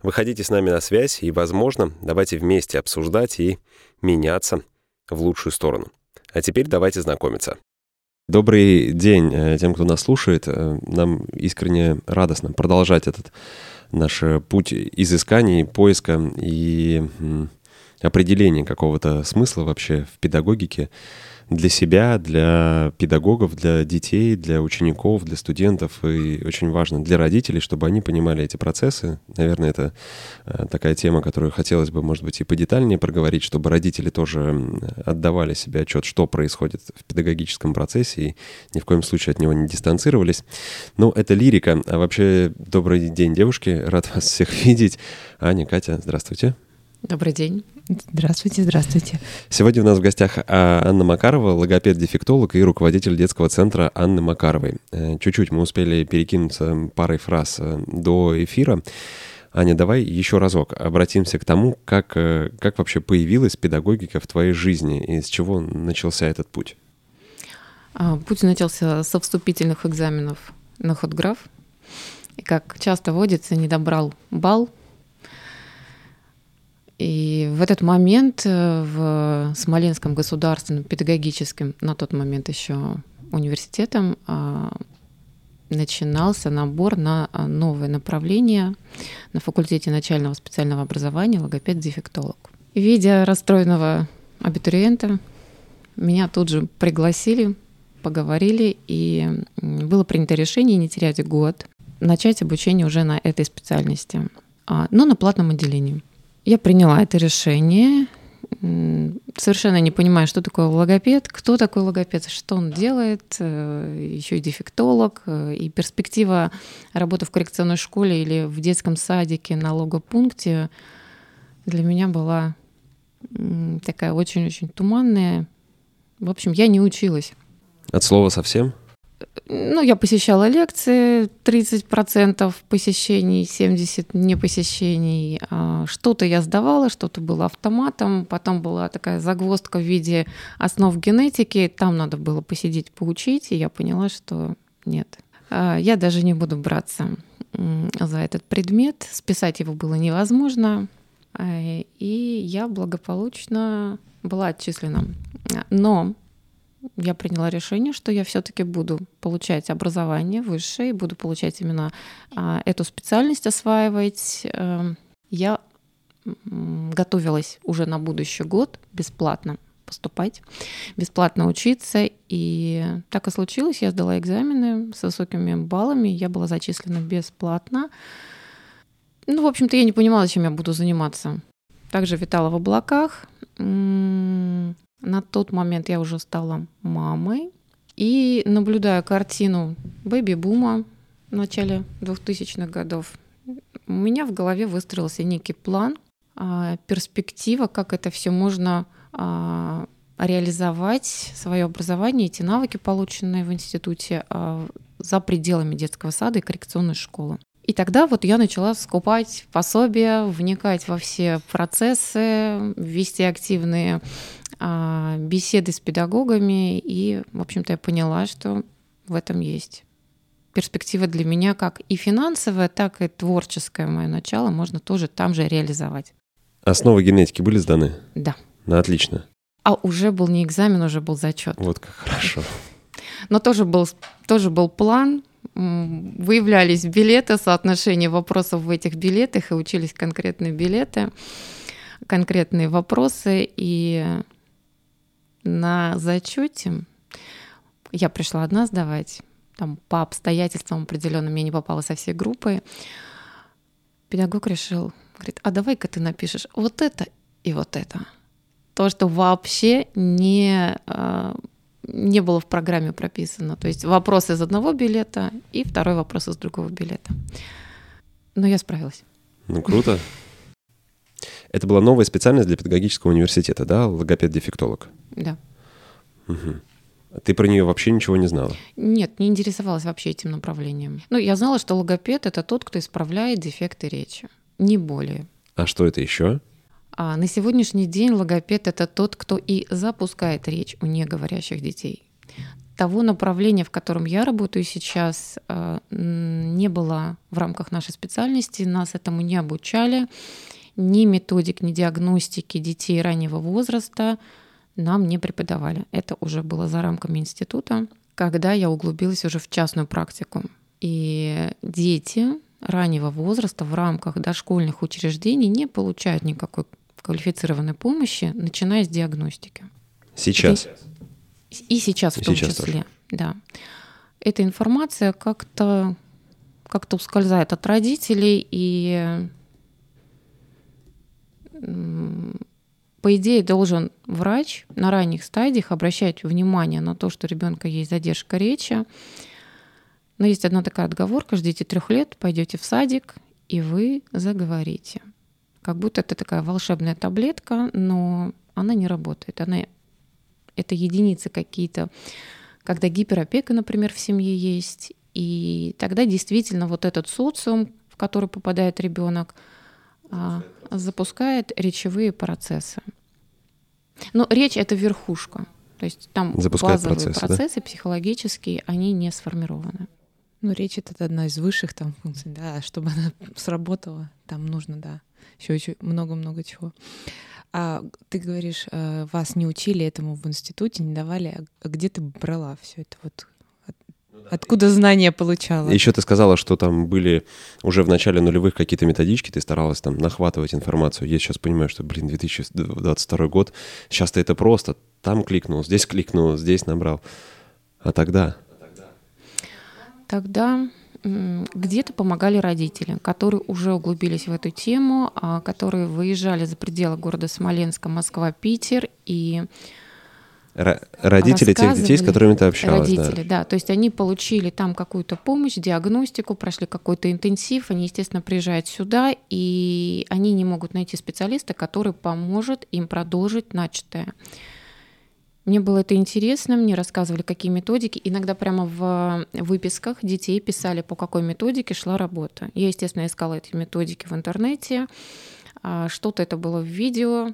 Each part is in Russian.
Выходите с нами на связь и, возможно, давайте вместе обсуждать и меняться в лучшую сторону. А теперь давайте знакомиться. Добрый день э, тем, кто нас слушает. Э, нам искренне радостно продолжать этот наш э, путь изысканий, поиска и определения какого-то смысла вообще в педагогике для себя, для педагогов, для детей, для учеников, для студентов и очень важно для родителей, чтобы они понимали эти процессы. Наверное, это э, такая тема, которую хотелось бы, может быть, и подетальнее проговорить, чтобы родители тоже отдавали себе отчет, что происходит в педагогическом процессе и ни в коем случае от него не дистанцировались. Но это лирика. А вообще, добрый день, девушки. Рад вас всех видеть. Аня, Катя, здравствуйте. Добрый день. Здравствуйте, здравствуйте. Сегодня у нас в гостях а, Анна Макарова, логопед-дефектолог и руководитель детского центра Анны Макаровой. Э, чуть-чуть мы успели перекинуться парой фраз э, до эфира. Аня, давай еще разок обратимся к тому, как, э, как вообще появилась педагогика в твоей жизни и с чего начался этот путь. А, путь начался со вступительных экзаменов на ходграф. И как часто водится, не добрал бал и в этот момент э, в Смоленском государственном педагогическом, на тот момент еще университетом, а, начинался набор на а, новое направление на факультете начального специального образования логопед-дефектолог. Видя расстроенного абитуриента, меня тут же пригласили, поговорили, и было принято решение не терять год, начать обучение уже на этой специальности, а, но на платном отделении. Я приняла это решение, совершенно не понимая, что такое логопед, кто такой логопед, что он делает, э, еще и дефектолог, э, и перспектива работы в коррекционной школе или в детском садике на логопункте для меня была такая очень-очень туманная. В общем, я не училась. От слова совсем? Ну, я посещала лекции, 30% посещений, 70% не посещений. А, что-то я сдавала, что-то было автоматом. Потом была такая загвоздка в виде основ генетики. Там надо было посидеть, поучить. И я поняла, что нет. А, я даже не буду браться за этот предмет. Списать его было невозможно. А, и я благополучно была отчислена. Но я приняла решение, что я все-таки буду получать образование высшее, буду получать именно а, эту специальность осваивать. Э, я готовилась уже на будущий год бесплатно поступать, бесплатно учиться. И так и случилось. Я сдала экзамены с высокими баллами, я была зачислена бесплатно. Ну, в общем-то, я не понимала, чем я буду заниматься. Также витала в облаках. На тот момент я уже стала мамой. И наблюдая картину бэби-бума в начале 2000-х годов, у меня в голове выстроился некий план, а, перспектива, как это все можно а, реализовать, свое образование, эти навыки, полученные в институте, а, за пределами детского сада и коррекционной школы. И тогда вот я начала скупать пособия, вникать во все процессы, вести активные беседы с педагогами, и, в общем-то, я поняла, что в этом есть перспектива для меня как и финансовая, так и творческое мое начало можно тоже там же реализовать. Основы генетики были сданы? Да. Ну, отлично. А уже был не экзамен, уже был зачет. Вот как хорошо. Но тоже был, тоже был план, выявлялись билеты, соотношение вопросов в этих билетах, и учились конкретные билеты, конкретные вопросы. И на зачете я пришла одна сдавать, там по обстоятельствам определенным я не попала со всей группой. Педагог решил, говорит, а давай-ка ты напишешь вот это и вот это. То, что вообще не а, не было в программе прописано. То есть вопрос из одного билета и второй вопрос из другого билета. Но я справилась. Ну, круто. Это была новая специальность для педагогического университета, да, логопед-дефектолог? Да. Угу. Ты про нее вообще ничего не знала? Нет, не интересовалась вообще этим направлением. Ну, я знала, что логопед это тот, кто исправляет дефекты речи, не более. А что это еще? А на сегодняшний день логопед это тот, кто и запускает речь у неговорящих детей. Того направления, в котором я работаю сейчас, э, не было в рамках нашей специальности, нас этому не обучали, ни методик, ни диагностики детей раннего возраста нам не преподавали. Это уже было за рамками института, когда я углубилась уже в частную практику. И дети раннего возраста в рамках дошкольных учреждений не получают никакой квалифицированной помощи, начиная с диагностики. Сейчас. И сейчас в том сейчас числе, тоже. да. Эта информация как-то как-то ускользает от родителей и по идее должен врач на ранних стадиях обращать внимание на то, что у ребенка есть задержка речи. Но есть одна такая отговорка: ждите трех лет, пойдете в садик, и вы заговорите. Как будто это такая волшебная таблетка, но она не работает. Она это единицы какие-то, когда гиперопека, например, в семье есть, и тогда действительно вот этот социум, в который попадает ребенок, а, запускает речевые процессы. Но речь это верхушка. То есть там запускает базовые процессы, процессы да? психологические, они не сформированы. Ну, речь это одна из высших там функций, да, чтобы она сработала, там нужно, да, еще много-много чего. А ты говоришь, э, вас не учили этому в институте, не давали. А где ты брала все это вот? Ну откуда знания получала? Еще ты сказала, что там были уже в начале нулевых какие-то методички, ты старалась там нахватывать информацию. Я сейчас понимаю, что, блин, 2022 год, сейчас-то это просто. Там кликнул, здесь кликнул, здесь набрал. А тогда? Тогда где-то помогали родители, которые уже углубились в эту тему, а, которые выезжали за пределы города Смоленска, Москва, Питер и родители тех детей, с которыми ты общалась. Родители, да. да. То есть они получили там какую-то помощь, диагностику, прошли какой-то интенсив, они, естественно, приезжают сюда, и они не могут найти специалиста, который поможет им продолжить начатое. Мне было это интересно, мне рассказывали, какие методики. Иногда прямо в выписках детей писали, по какой методике шла работа. Я, естественно, искала эти методики в интернете. А, что-то это было в видео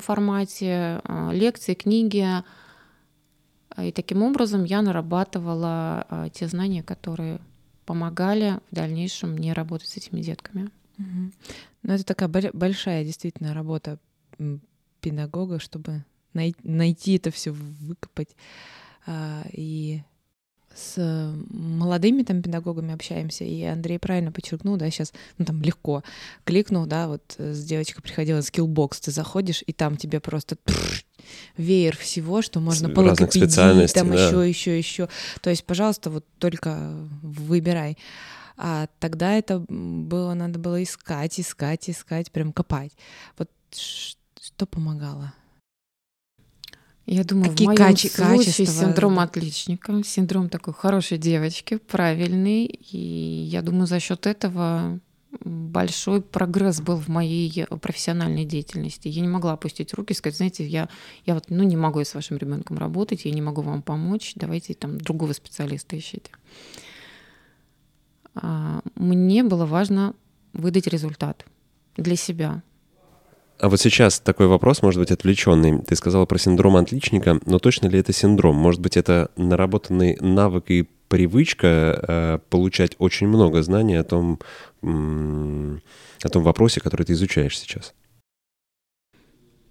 формате, а, лекции, книги. И таким образом я нарабатывала а, те знания, которые помогали в дальнейшем мне работать с этими детками. Ну, это такая большая действительно работа педагога, чтобы най- найти это все, выкопать. А, и с молодыми там педагогами общаемся, и Андрей правильно подчеркнул, да, сейчас, ну там легко, кликнул, да, вот с девочкой приходила скиллбокс, ты заходишь, и там тебе просто веер всего, что можно по логопедии, там да. еще, еще, еще. То есть, пожалуйста, вот только выбирай. А тогда это было, надо было искать, искать, искать, прям копать. Вот что помогало? Я думаю, Какие в моем каче- случае качества? синдром отличника, синдром такой хорошей девочки, правильный. И я думаю, за счет этого большой прогресс был в моей профессиональной деятельности. Я не могла опустить руки и сказать, знаете, я, я вот ну, не могу я с вашим ребенком работать, я не могу вам помочь, давайте там другого специалиста ищите. А, мне было важно выдать результат для себя, а вот сейчас такой вопрос, может быть, отвлеченный. Ты сказала про синдром отличника, но точно ли это синдром? Может быть, это наработанный навык и привычка э, получать очень много знаний о том, о том вопросе, который ты изучаешь сейчас?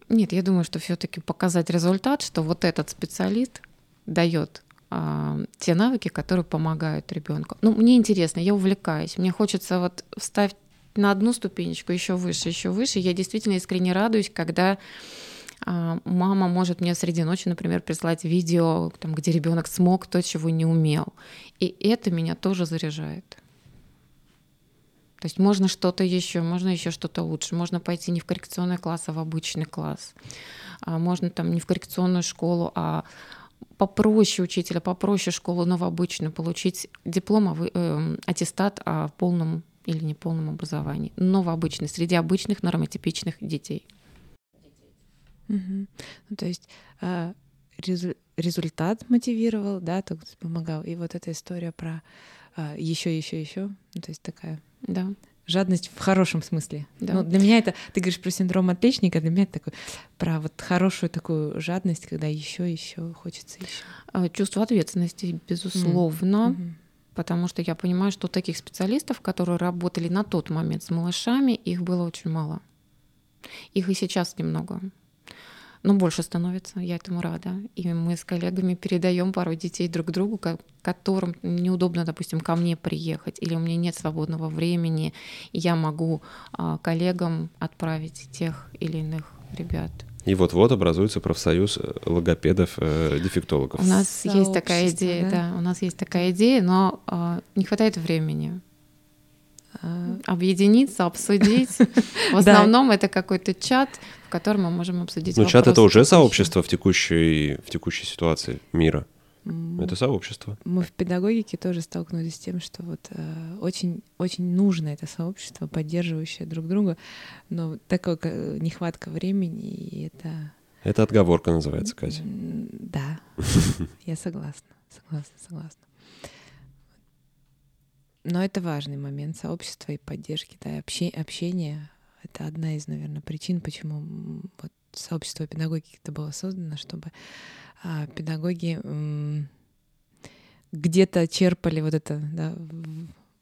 Нет, я думаю, что все-таки показать результат, что вот этот специалист дает э, те навыки, которые помогают ребенку. Ну, мне интересно, я увлекаюсь, мне хочется вот вставить на одну ступенечку еще выше, еще выше. Я действительно искренне радуюсь, когда а, мама может мне среди ночи, например, прислать видео, там, где ребенок смог то, чего не умел. И это меня тоже заряжает. То есть можно что-то еще, можно еще что-то лучше. Можно пойти не в коррекционный класс, а в обычный класс. А можно там не в коррекционную школу, а попроще учителя, попроще школу, но в обычную, получить диплом, э, аттестат о полном или неполном образовании, но в обычной, среди обычных нормотипичных детей. Угу. Ну, то есть а, результат мотивировал, да, то помогал, и вот эта история про еще, еще, еще, ну, то есть такая, да. Жадность в хорошем смысле. Да. Ну, для меня это, ты говоришь про синдром отличника, для меня это такой, про вот хорошую такую жадность, когда еще, еще хочется еще. Чувство ответственности, безусловно. Mm-hmm потому что я понимаю, что таких специалистов, которые работали на тот момент с малышами, их было очень мало. Их и сейчас немного. Но больше становится, я этому рада. И мы с коллегами передаем пару детей друг другу, которым неудобно, допустим, ко мне приехать, или у меня нет свободного времени, и я могу а, коллегам отправить тех или иных ребят. И вот-вот образуется профсоюз э, логопедов, э, дефектологов. У нас есть такая идея, да? да, у нас есть такая идея, но э, не хватает времени а, объединиться, обсудить. В основном это какой-то чат, в котором мы можем обсудить. Ну, чат это уже сообщество в текущей, в текущей ситуации мира. Это сообщество. Мы в педагогике тоже столкнулись с тем, что вот э, очень, очень нужно это сообщество, поддерживающее друг друга, но такая нехватка времени, и это... Это отговорка называется, Катя. Да, я согласна, согласна, согласна. Но это важный момент сообщества и поддержки, да, общения. Это одна из, наверное, причин, почему вот сообщество педагогики это было создано, чтобы а, педагоги где-то черпали вот это, да,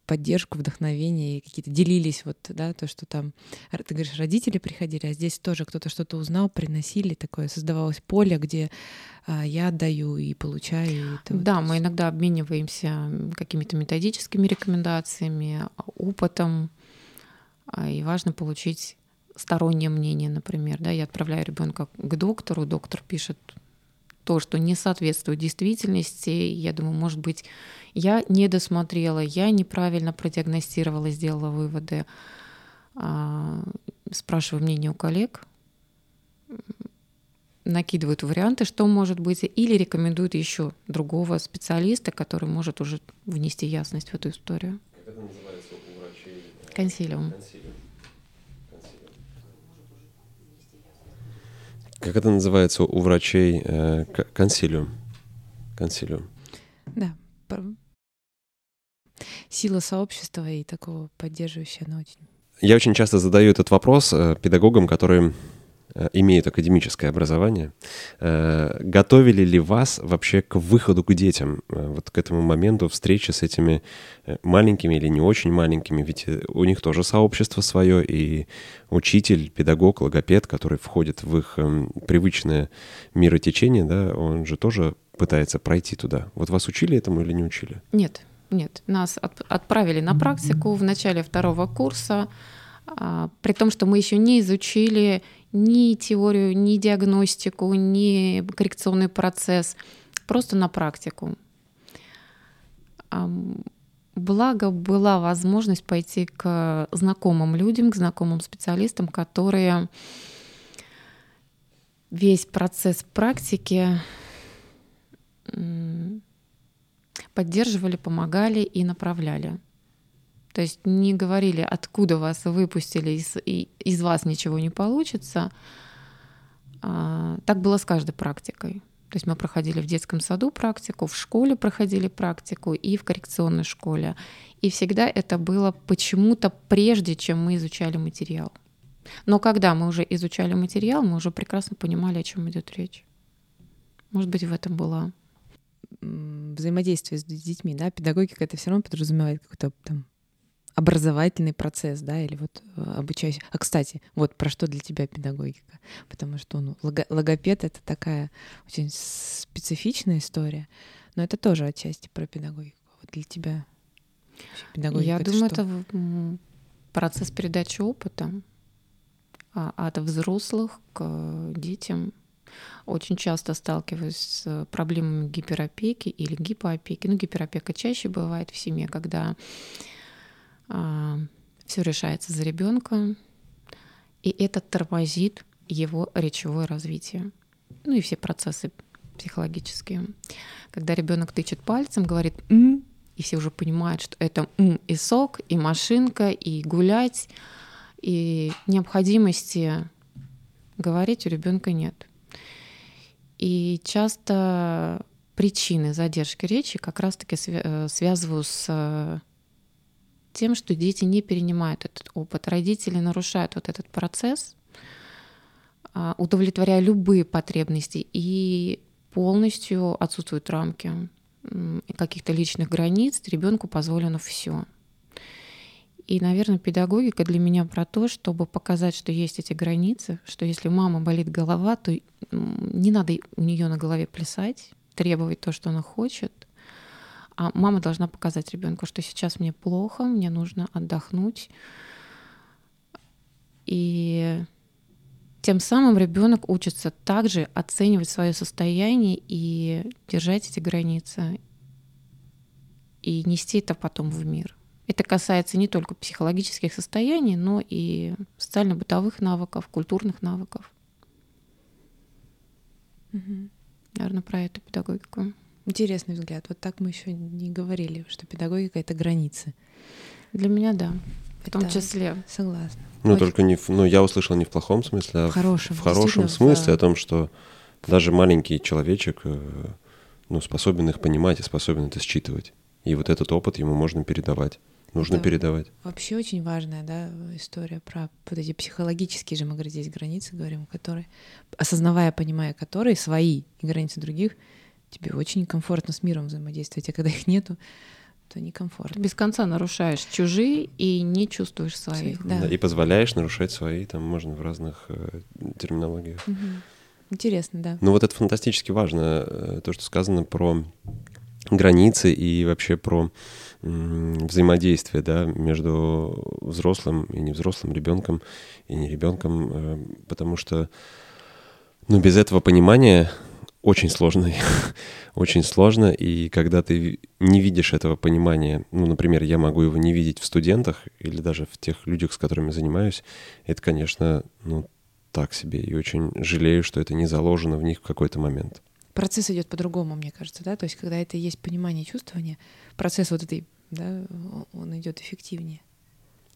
поддержку, вдохновение и какие-то делились вот, да, то, что там, ты говоришь, родители приходили, а здесь тоже кто-то что-то узнал, приносили, такое создавалось поле, где а, я отдаю и получаю. И это да, вот... мы иногда обмениваемся какими-то методическими рекомендациями, опытом, а, и важно получить стороннее мнение, например, да, я отправляю ребенка к доктору, доктор пишет то, что не соответствует действительности. Я думаю, может быть, я не досмотрела, я неправильно продиагностировала, сделала выводы. А, спрашиваю мнение у коллег, накидывают варианты, что может быть, или рекомендуют еще другого специалиста, который может уже внести ясность в эту историю. Как это называется у врачей? Консилиум. Консилиум. Как это называется у врачей? Э, консилиум. Консилиум. Да. Сила сообщества и такого поддерживающего, она очень... Я очень часто задаю этот вопрос э, педагогам, которые имеют академическое образование, э, готовили ли вас вообще к выходу к детям, э, вот к этому моменту встречи с этими маленькими или не очень маленькими, ведь у них тоже сообщество свое, и учитель, педагог, логопед, который входит в их эм, привычное миротечение, да, он же тоже пытается пройти туда. Вот вас учили этому или не учили? Нет, нет. Нас отправили на практику в начале второго курса, а, при том, что мы еще не изучили ни теорию, ни диагностику, ни коррекционный процесс, просто на практику. Благо была возможность пойти к знакомым людям, к знакомым специалистам, которые весь процесс практики поддерживали, помогали и направляли. То есть не говорили, откуда вас выпустили, из, и из вас ничего не получится. А, так было с каждой практикой. То есть мы проходили в детском саду практику, в школе проходили практику и в коррекционной школе. И всегда это было почему-то прежде, чем мы изучали материал. Но когда мы уже изучали материал, мы уже прекрасно понимали, о чем идет речь. Может быть, в этом было взаимодействие с детьми, да, педагогика это все равно подразумевает какой-то там образовательный процесс, да, или вот э, обучающий. А, кстати, вот про что для тебя педагогика? Потому что ну, логопед — это такая очень специфичная история, но это тоже отчасти про педагогику. Вот для тебя педагогика Я думаю, что? это процесс передачи опыта а, от взрослых к детям. Очень часто сталкиваюсь с проблемами гиперопеки или гипоопеки. Ну, гиперопека чаще бывает в семье, когда все решается за ребенка, и это тормозит его речевое развитие. Ну и все процессы психологические. Когда ребенок тычет пальцем, говорит «м», и все уже понимают, что это м и сок, и машинка, и гулять, и необходимости говорить у ребенка нет. И часто причины задержки речи как раз-таки э, связываю с тем, что дети не перенимают этот опыт. Родители нарушают вот этот процесс, а, удовлетворяя любые потребности и полностью отсутствуют рамки каких-то личных границ, ребенку позволено все. И, наверное, педагогика для меня про то, чтобы показать, что есть эти границы, что если у мамы болит голова, то не надо у нее на голове плясать, требовать то, что она хочет. А мама должна показать ребенку, что сейчас мне плохо, мне нужно отдохнуть. И тем самым ребенок учится также оценивать свое состояние и держать эти границы и нести это потом в мир. Это касается не только психологических состояний, но и социально-бытовых навыков, культурных навыков. Угу. Наверное, про эту педагогику. Интересный взгляд. Вот так мы еще не говорили, что педагогика это границы. Для меня да. В том числе. Согласна. Ну, Очень... только не в, ну, я услышал не в плохом смысле, а в хорошем, в хорошем смысле да. о том, что даже маленький человечек э, ну, способен их понимать и способен это считывать. И вот этот опыт ему можно передавать. Нужно это передавать. Вообще очень важная да, история про вот эти психологические же, мы говорим, здесь границы говорим, которые, осознавая, понимая которые, свои и границы других, тебе очень комфортно с миром взаимодействовать, а когда их нету, то некомфортно. Без конца нарушаешь чужие и не чувствуешь своих. Да. да. И позволяешь нарушать свои, там можно в разных э, терминологиях. Угу. Интересно, да. Ну вот это фантастически важно, э, то, что сказано про границы и вообще про взаимодействие да, между взрослым и невзрослым ребенком и не ребенком, э, потому что ну, без этого понимания очень сложно, очень сложно, и когда ты не видишь этого понимания, ну, например, я могу его не видеть в студентах или даже в тех людях, с которыми занимаюсь, это, конечно, ну, так себе, и очень жалею, что это не заложено в них в какой-то момент процесс идет по-другому, мне кажется, да, то есть когда это есть понимание, чувствование, процесс вот этой, да, он идет эффективнее.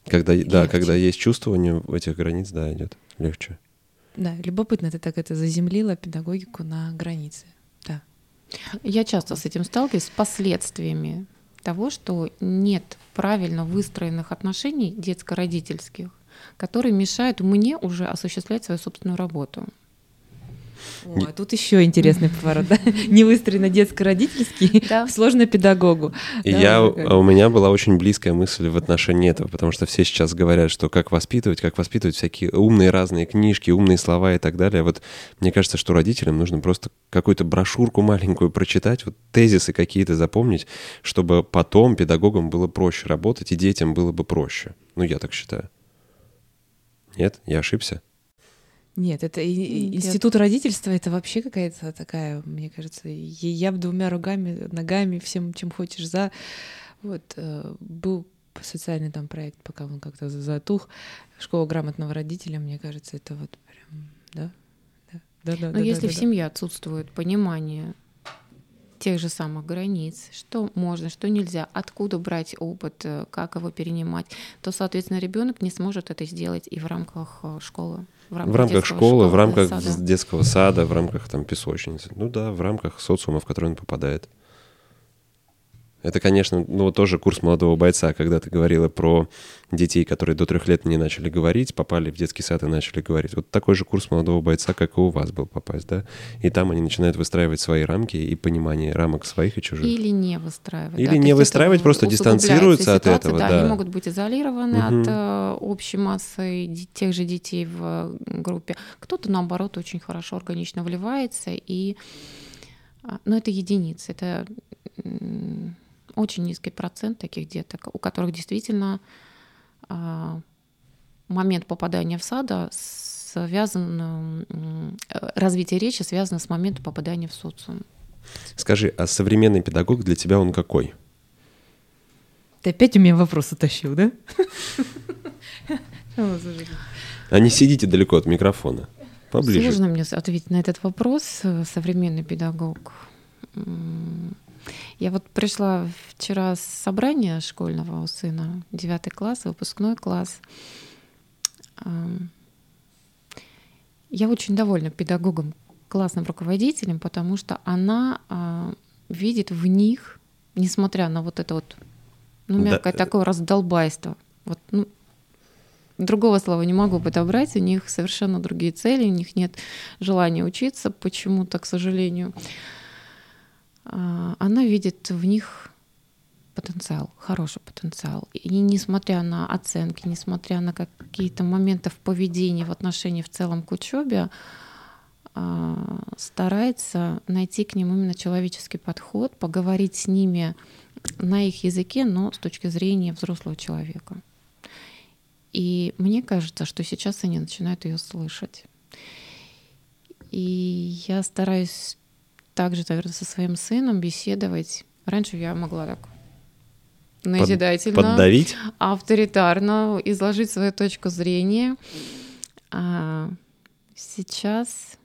Когда, легче. да, когда есть чувствование этих границ, да, идет легче. Да, любопытно, ты так это заземлила педагогику на границы, да. Я часто с этим сталкиваюсь, с последствиями того, что нет правильно выстроенных отношений детско-родительских, которые мешают мне уже осуществлять свою собственную работу. О, а тут еще интересный поворот, да? Не выстроено детско-родительский, да. сложно педагогу. И да, я, у меня была очень близкая мысль в отношении этого, потому что все сейчас говорят, что как воспитывать, как воспитывать всякие умные разные книжки, умные слова и так далее. Вот мне кажется, что родителям нужно просто какую-то брошюрку маленькую прочитать, вот тезисы какие-то запомнить, чтобы потом педагогам было проще работать и детям было бы проще. Ну, я так считаю. Нет, я ошибся. Нет, это Нет. институт родительства, это вообще какая-то такая, мне кажется, я бы двумя руками, ногами, всем, чем хочешь за. Вот, э, был социальный там проект, пока он как-то затух, школа грамотного родителя, мне кажется, это вот прям, да, да, да, да. Но да, если да, в да. семье отсутствует понимание тех же самых границ, что можно, что нельзя, откуда брать опыт, э, как его перенимать, то, соответственно, ребенок не сможет это сделать и в рамках э, школы. В рамках, в рамках школы, школы, в рамках сада. детского сада, в рамках там песочницы. Ну да, в рамках социума, в который он попадает. Это, конечно, ну, тоже курс молодого бойца, когда ты говорила про детей, которые до трех лет не начали говорить, попали в детский сад и начали говорить. Вот такой же курс молодого бойца, как и у вас был попасть, да? И там они начинают выстраивать свои рамки и понимание рамок своих и чужих. Или не выстраивать. Или да, не выстраивать, просто дистанцируются от этого. Да, да, они могут быть изолированы угу. от э, общей массы тех же детей в группе. Кто-то, наоборот, очень хорошо, органично вливается. И... А, но это единицы. Это очень низкий процент таких деток, у которых действительно а, момент попадания в сада связан, развитие речи связано с моментом попадания в социум. Скажи, а современный педагог для тебя он какой? Ты опять у меня вопрос утащил, да? А не сидите далеко от микрофона. Поближе. Сложно мне ответить на этот вопрос, э, современный педагог. Я вот пришла вчера с собрания школьного у сына, девятый класс, выпускной класс. Я очень довольна педагогом, классным руководителем, потому что она а, видит в них, несмотря на вот это вот, ну, мягкое да. такое раздолбайство, вот, ну, другого слова не могу подобрать, у них совершенно другие цели, у них нет желания учиться почему-то, к сожалению. А, она видит в них потенциал, хороший потенциал. И несмотря на оценки, несмотря на какие-то моменты в поведении, в отношении в целом к учебе, а, старается найти к ним именно человеческий подход, поговорить с ними на их языке, но с точки зрения взрослого человека. И мне кажется, что сейчас они начинают ее слышать. И я стараюсь также, наверное, со своим сыном беседовать. Раньше я могла так назидательно, поддавить, авторитарно изложить свою точку зрения. А сейчас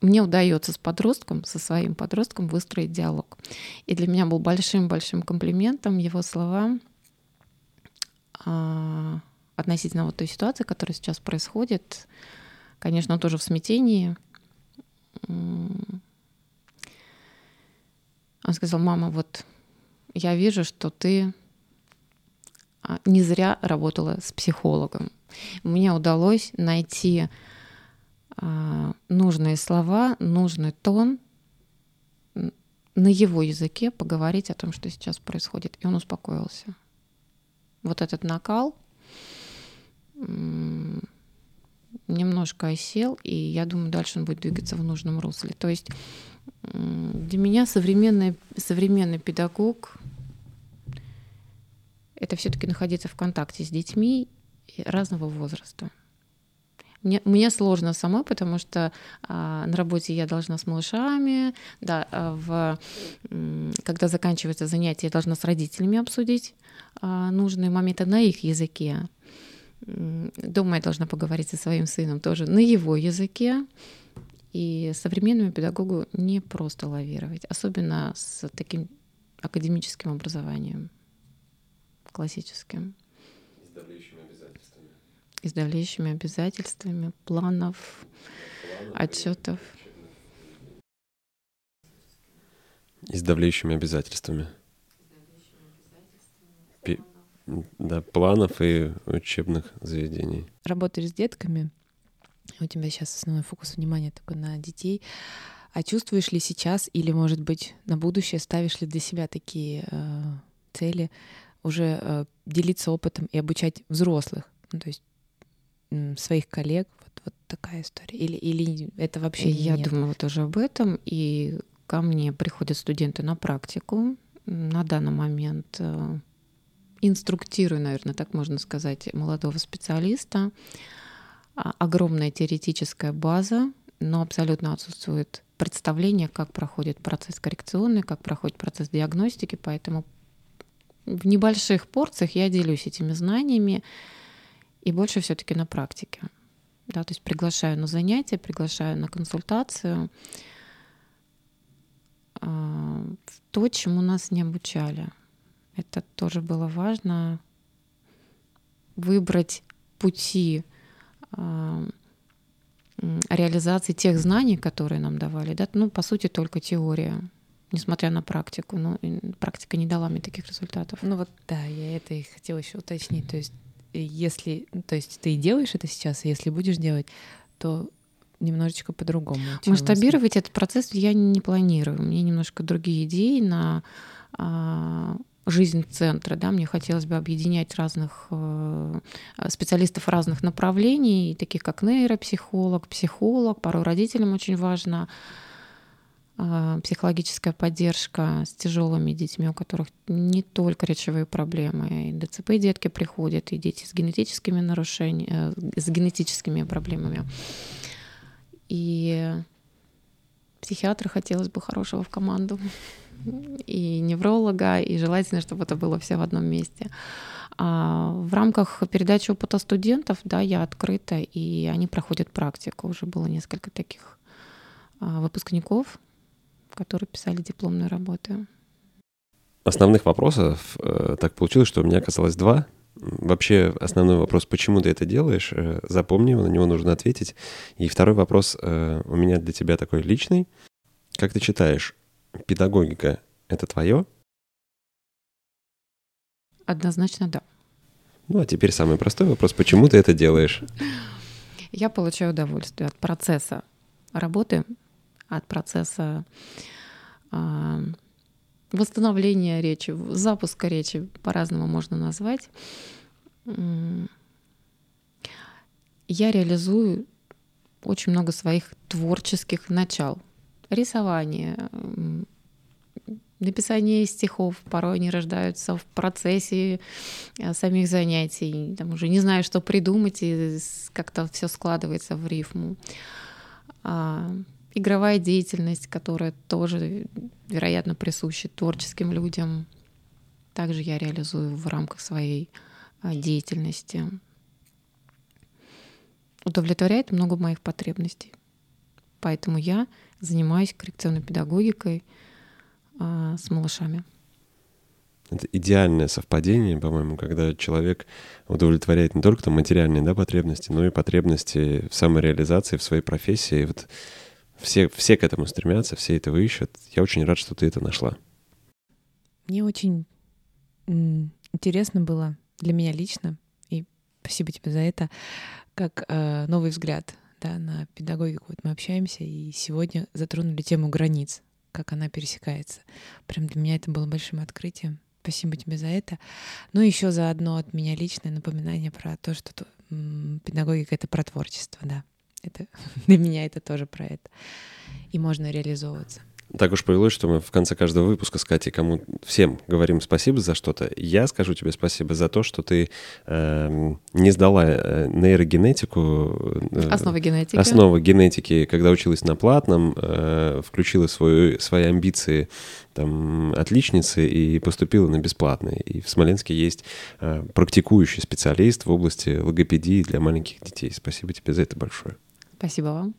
мне удается с подростком, со своим подростком выстроить диалог. И для меня был большим-большим комплиментом его слова а, относительно вот той ситуации, которая сейчас происходит. Конечно, он тоже в смятении. Он сказал, мама, вот я вижу, что ты а, не зря работала с психологом. Мне удалось найти а, нужные слова, нужный тон на его языке поговорить о том, что сейчас происходит. И он успокоился. Вот этот накал немножко осел, и я думаю, дальше он будет двигаться в нужном русле. То есть для меня современный, современный педагог — это все таки находиться в контакте с детьми разного возраста. Мне, мне сложно самой, потому что а, на работе я должна с малышами, да, а в, когда заканчивается занятие, я должна с родителями обсудить а, нужные моменты на их языке. Дома я должна поговорить со своим сыном тоже на его языке. И современному педагогу не просто лавировать, особенно с таким академическим образованием, классическим. И с давлеющими обязательствами. И с давлеющими обязательствами, планов, планов отчетов. И с давлеющими обязательствами. Да, планов и учебных заведений. Работаешь с детками, у тебя сейчас основной фокус внимания такой на детей. А чувствуешь ли сейчас или, может быть, на будущее ставишь ли для себя такие э, цели уже э, делиться опытом и обучать взрослых, ну, то есть э, своих коллег? Вот, вот такая история. Или, или это вообще Я нет? думала тоже об этом, и ко мне приходят студенты на практику. На данный момент э, инструктирую, наверное, так можно сказать, молодого специалиста. А, огромная теоретическая база, но абсолютно отсутствует представление, как проходит процесс коррекционный, как проходит процесс диагностики, поэтому в небольших порциях я делюсь этими знаниями и больше все-таки на практике. Да, то есть приглашаю на занятия, приглашаю на консультацию а, то, чему нас не обучали. Это тоже было важно выбрать пути э, реализации тех знаний, которые нам давали. Да? Ну, по сути, только теория, несмотря на практику. Но практика не дала мне таких результатов. Ну вот, да, я это и хотела еще уточнить. То есть, если, то есть ты делаешь это сейчас, и если будешь делать, то немножечко по-другому. Масштабировать этот процесс я не планирую. У меня немножко другие идеи на а, жизнь центра. Да? Мне хотелось бы объединять разных э, специалистов разных направлений, таких как нейропсихолог, психолог. Порой родителям очень важно э, психологическая поддержка с тяжелыми детьми, у которых не только речевые проблемы. И ДЦП детки приходят, и дети с генетическими нарушениями, э, с генетическими проблемами. И психиатра хотелось бы хорошего в команду и невролога, и желательно, чтобы это было все в одном месте. А в рамках передачи опыта студентов, да, я открыта, и они проходят практику. Уже было несколько таких а, выпускников, которые писали дипломные работы. Основных вопросов э, так получилось, что у меня оказалось два. Вообще основной вопрос, почему ты это делаешь, э, запомни, на него нужно ответить. И второй вопрос э, у меня для тебя такой личный. Как ты читаешь, педагогика — это твое? Однозначно да. Ну а теперь самый простой вопрос, почему ты это делаешь? Я получаю удовольствие от процесса работы, от процесса э, восстановления речи, запуска речи, по-разному можно назвать. Я реализую очень много своих творческих начал. Рисование, написание стихов, порой они рождаются в процессе э, самих занятий. Там уже не знаю, что придумать, и как-то все складывается в рифму. А, игровая деятельность, которая тоже, вероятно, присуща творческим людям. Также я реализую в рамках своей а, деятельности. Удовлетворяет много моих потребностей. Поэтому я занимаюсь коррекционной педагогикой — а, с малышами. Это идеальное совпадение, по-моему, когда человек удовлетворяет не только там материальные да, потребности, но и потребности в самореализации в своей профессии. Вот все, все к этому стремятся, все этого ищут. Я очень рад, что ты это нашла. Мне очень интересно было для меня лично, и спасибо тебе за это, как э, новый взгляд да, на педагогику. Вот мы общаемся, и сегодня затронули тему границ как она пересекается. Прям для меня это было большим открытием. Спасибо тебе за это. Ну, еще заодно от меня личное напоминание про то, что педагогика — это про творчество, да. Это, для меня это тоже про это. И можно реализовываться. Так уж повелось, что мы в конце каждого выпуска с Катей кому всем говорим спасибо за что-то. Я скажу тебе спасибо за то, что ты э, не сдала э, нейрогенетику. Э, основы генетики. Основы генетики, когда училась на платном, э, включила свою, свои амбиции там, отличницы и поступила на бесплатный. И в Смоленске есть э, практикующий специалист в области логопедии для маленьких детей. Спасибо тебе за это большое. Спасибо вам.